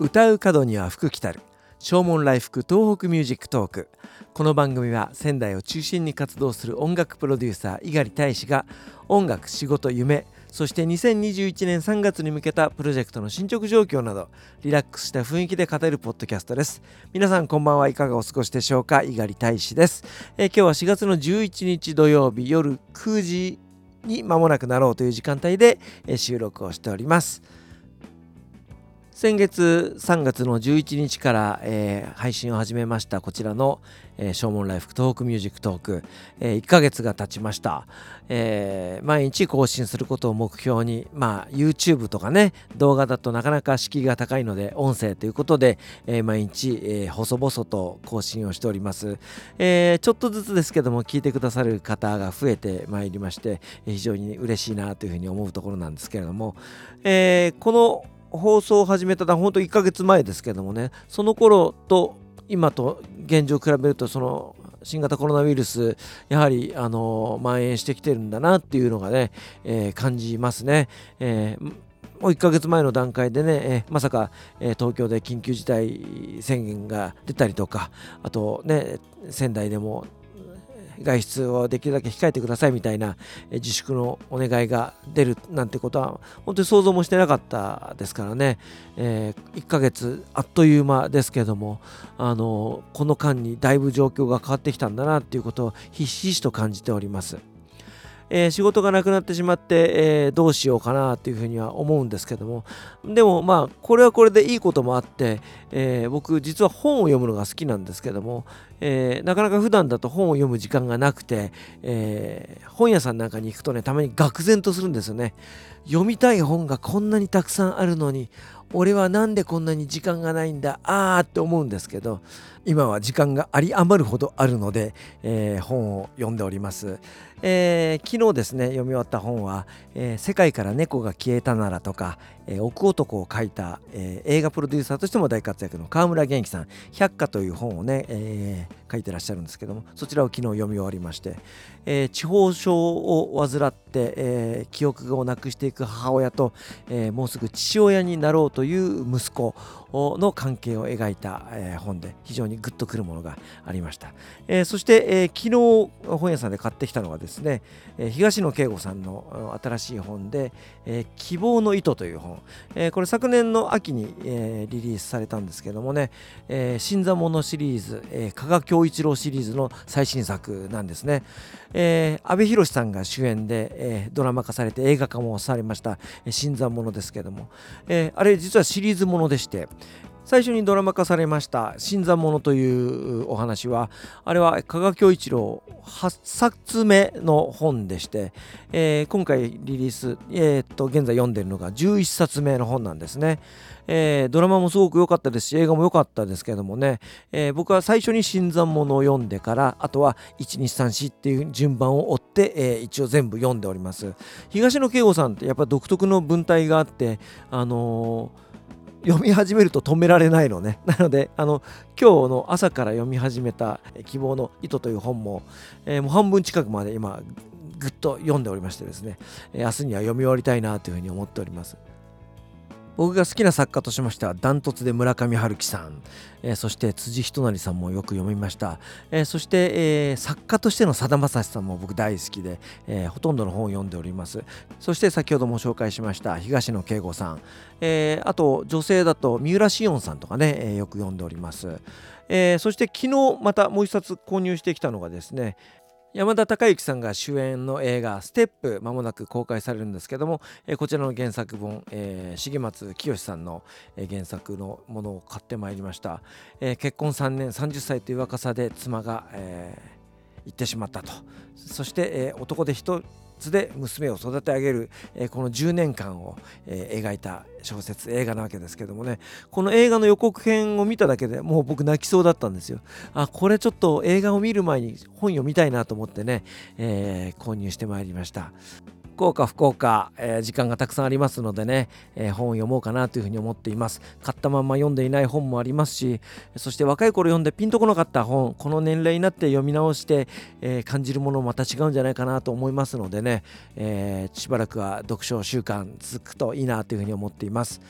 歌う門には福来たる。唱門来福東北ミュージックトーク。この番組は仙台を中心に活動する音楽プロデューサー猪狩大使が音楽仕事夢そして2021年3月に向けたプロジェクトの進捗状況などリラックスした雰囲気で語るポッドキャストです。皆さんこんばんはいかがお過ごしでしょうか？猪狩大使です、えー、今日は4月の11日土曜日夜9時に間もなくなろうという時間帯で、収録をしております。先月3月の11日から、えー、配信を始めましたこちらの、えー、正門ライフトークミュージックトーク、えー、1ヶ月が経ちました、えー、毎日更新することを目標にまあ YouTube とかね動画だとなかなか敷居が高いので音声ということで、えー、毎日、えー、細々と更新をしております、えー、ちょっとずつですけども聞いてくださる方が増えてまいりまして非常に嬉しいなというふうに思うところなんですけれども、えー、この放送を始めたのは本当1ヶ月前ですけどもねその頃と今と現状を比べるとその新型コロナウイルスやはりあの蔓延してきてるんだなっていうのがね、えー、感じますね。えーもう1ヶ月前の段階でね、えー、まさか、えー、東京で緊急事態宣言が出たりとかあとね仙台でも外出をできるだけ控えてくださいみたいな自粛のお願いが出るなんてことは本当に想像もしてなかったですからね、えー、1ヶ月あっという間ですけどもあのこの間にだいぶ状況が変わってきたんだなっていうことをひしひしと感じております。えー、仕事がなくなってしまって、えー、どうしようかなというふうには思うんですけども。でもまあこれはこれでいいこともあって、えー、僕実は本を読むのが好きなんですけども、えなかなか普段だと本を読む時間がなくて、え本屋さんなんかに行くとねたまに愕然とするんですよね。読みたい本がこんなにたくさんあるのに俺はなんでこんなに時間がないんだあーって思うんですけど今は時間があり余るほどあるので、えー、本を読んでおります、えー、昨日ですね読み終わった本は、えー、世界から猫が消えたなら」とか「えー、奥男」を書いた、え映画プロデューサーとしても大活躍の川村元気さん「百花」という本をね、え書いてらっしゃるんですけどもそちらを昨日読み終わりまして、え地方症を患って、え記憶をなくしていく母親と、えもうすぐ父親になろうという息子の関係を描いた、え本で非常にグッとくるものがありました、えそして、え昨日本屋さんで買ってきたのはですね、え東野圭吾さんの新しい本で、え希望の糸という本、えこれ昨年の秋に、えリリースされたんですけどもね、え新座物シリーズ、え加賀恭一郎シリーズの最新作なんですね、え阿部寛さんが主演で、えドラマ化されて映画化もされました「新参者」ですけども、えあれ実はシリーズものでして最初にドラマ化されました「新参者」というお話はあれは加賀恭一郎8冊目の本でして、えー、今回リリース、えー、っと現在読んでるのが11冊目の本なんですね。えー、ドラマもすごく良かったですし映画も良かったですけどもね、えー、僕は最初に新参者を読んでからあとは1234っていう順番を追って、えー、一応全部読んでおります東野圭吾さんってやっぱ独特の文体があってあのー読み始めると止められないのね。なので、あの、今日の朝から読み始めた希望の糸という本も、えー、もう半分近くまで今、ぐっと読んでおりましてですね、えー、明日には読み終わりたいなというふうに思っております。僕が好きな作家としましてはダントツで村上春樹さん、えー、そして辻仁成さんもよく読みました、えー、そして、えー、作家としてのさだまさしさんも僕大好きで、えほとんどの本を読んでおります。そして先ほども紹介しました東野圭吾さん、えあと女性だと三浦紫音さんとかね、えよく読んでおります、えそして昨日またもう一冊購入してきたのがですね山田孝之さんが主演の映画「ステップ」まもなく公開されるんですけども、えこちらの原作本、えー、重松清さんの、え原作のものを買ってまいりました、えー、結婚3年30歳という若さで妻が、えー、行ってしまったと。そして、え男で一つで娘を育て上げる、えー、この10年間を、えー、描いた小説映画なわけですけどもね。この映画の予告編を見ただけでもう僕泣きそうだったんですよ。あこれちょっと映画を見る前に本読みたいなと思ってね、え、購入してまいりました。福岡福岡、えー、時間がたくさんありますのでね、えー、本を読もうかなというふうに思っています。買ったまま読んでいない本もありますしそして若い頃読んでピンとこなかった本この年齢になって読み直して、えー、感じるものまた違うんじゃないかなと思いますのでね、えしばらくは読書習慣続くといいなというふうに思っています。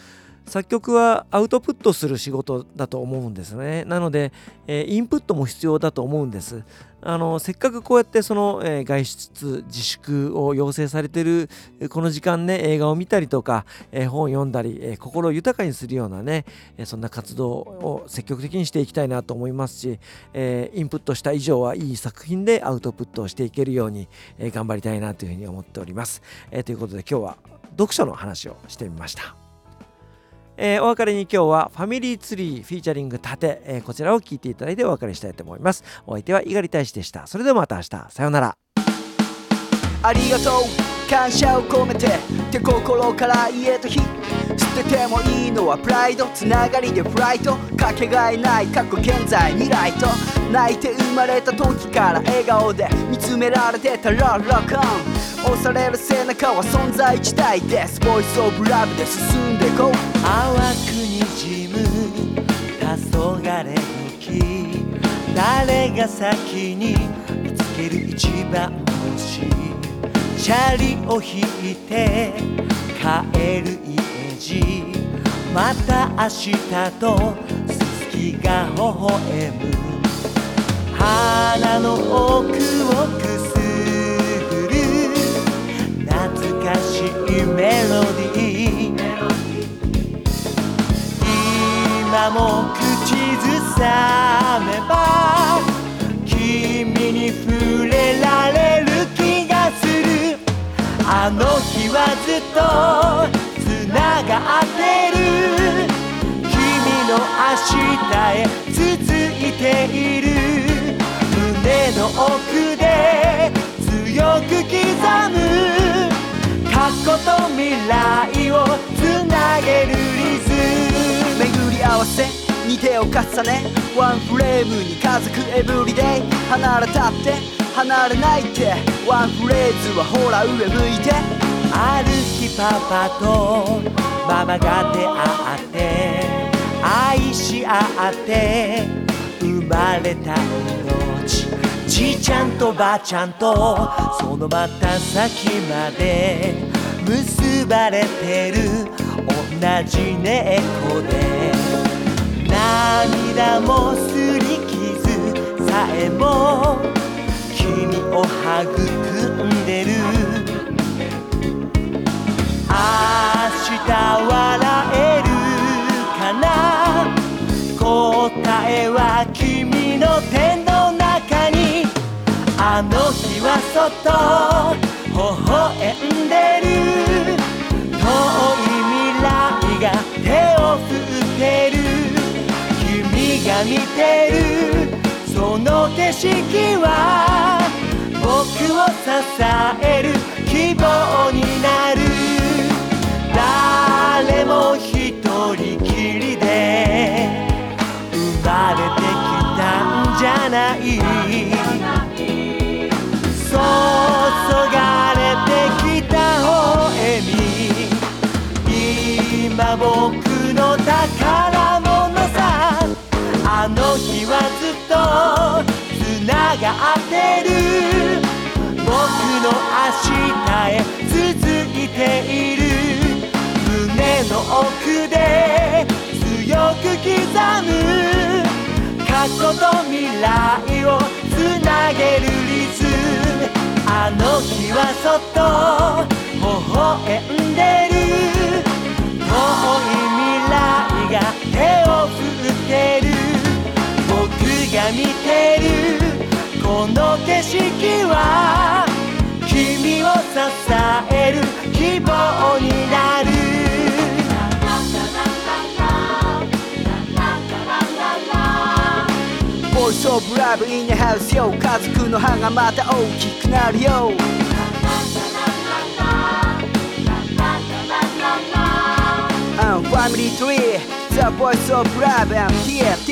作曲はアウトプットする仕事だと思うんですね。なので、えインプットも必要だと思うんです。あのせっかくこうやってその、え外出自粛を要請されてるこの時間ね映画を見たりとか、え本を読んだり、え心を豊かにするようなね、えそんな活動を積極的にしていきたいなと思いますし、えインプットした以上はいい作品でアウトプットをしていけるように、え頑張りたいなというふうに思っております、えということで今日は読書の話をしてみました。えー、お別れに今日はファミリーツリーフィーチャリング盾、えー、こちらを聞いていただいてお別れしたいと思います。お相手は猪狩大使でした。それではまた明日。さようなら。ありがとう。感謝を込めてて心から家と日。捨ててもいいのはプライドつながりでフライトかけがえない過去現在未来と泣いて生まれた時から笑顔で見つめられてたらロックオン。押される背中は存在自体です。ボイスオブラブで進んでこう。淡くにじむ。黄昏時誰が先に見つける一番星チャリを引いて帰る家。路また明日とすきが微笑む。花の奥をくすぐる。懐かしいメロディー。今も口ずさめば君に触れられる気がする。あの日はずっとの明日へ続いている胸の奥で強く刻む過去と未来をつなげるリズム。巡り合わせに手を重ねワンフレームに家族エブリデイ。離れたって離れないって。ワンフレーズはほら上向いて。ある日パパとママが出会って。愛し合って生まれた命。じいちゃんとばあちゃんとそのまた先まで結ばれてる。同じ猫で。涙もすり傷さえも君を育んと微笑んでる。遠い未来が手を振ってる。君が見てる。その景色は僕を支え明日へ続いている。胸の奥で強く刻む。過去と未来をつなげるリズム。あの日はそっと微笑んでる。遠い未来が手を振ってる。僕が見てる。この景色は君を支える希望になる。ボイスオブラブインハウスよ家族の歯がまた大きくなるよ。ファミリートリー The Voice of Love and TFT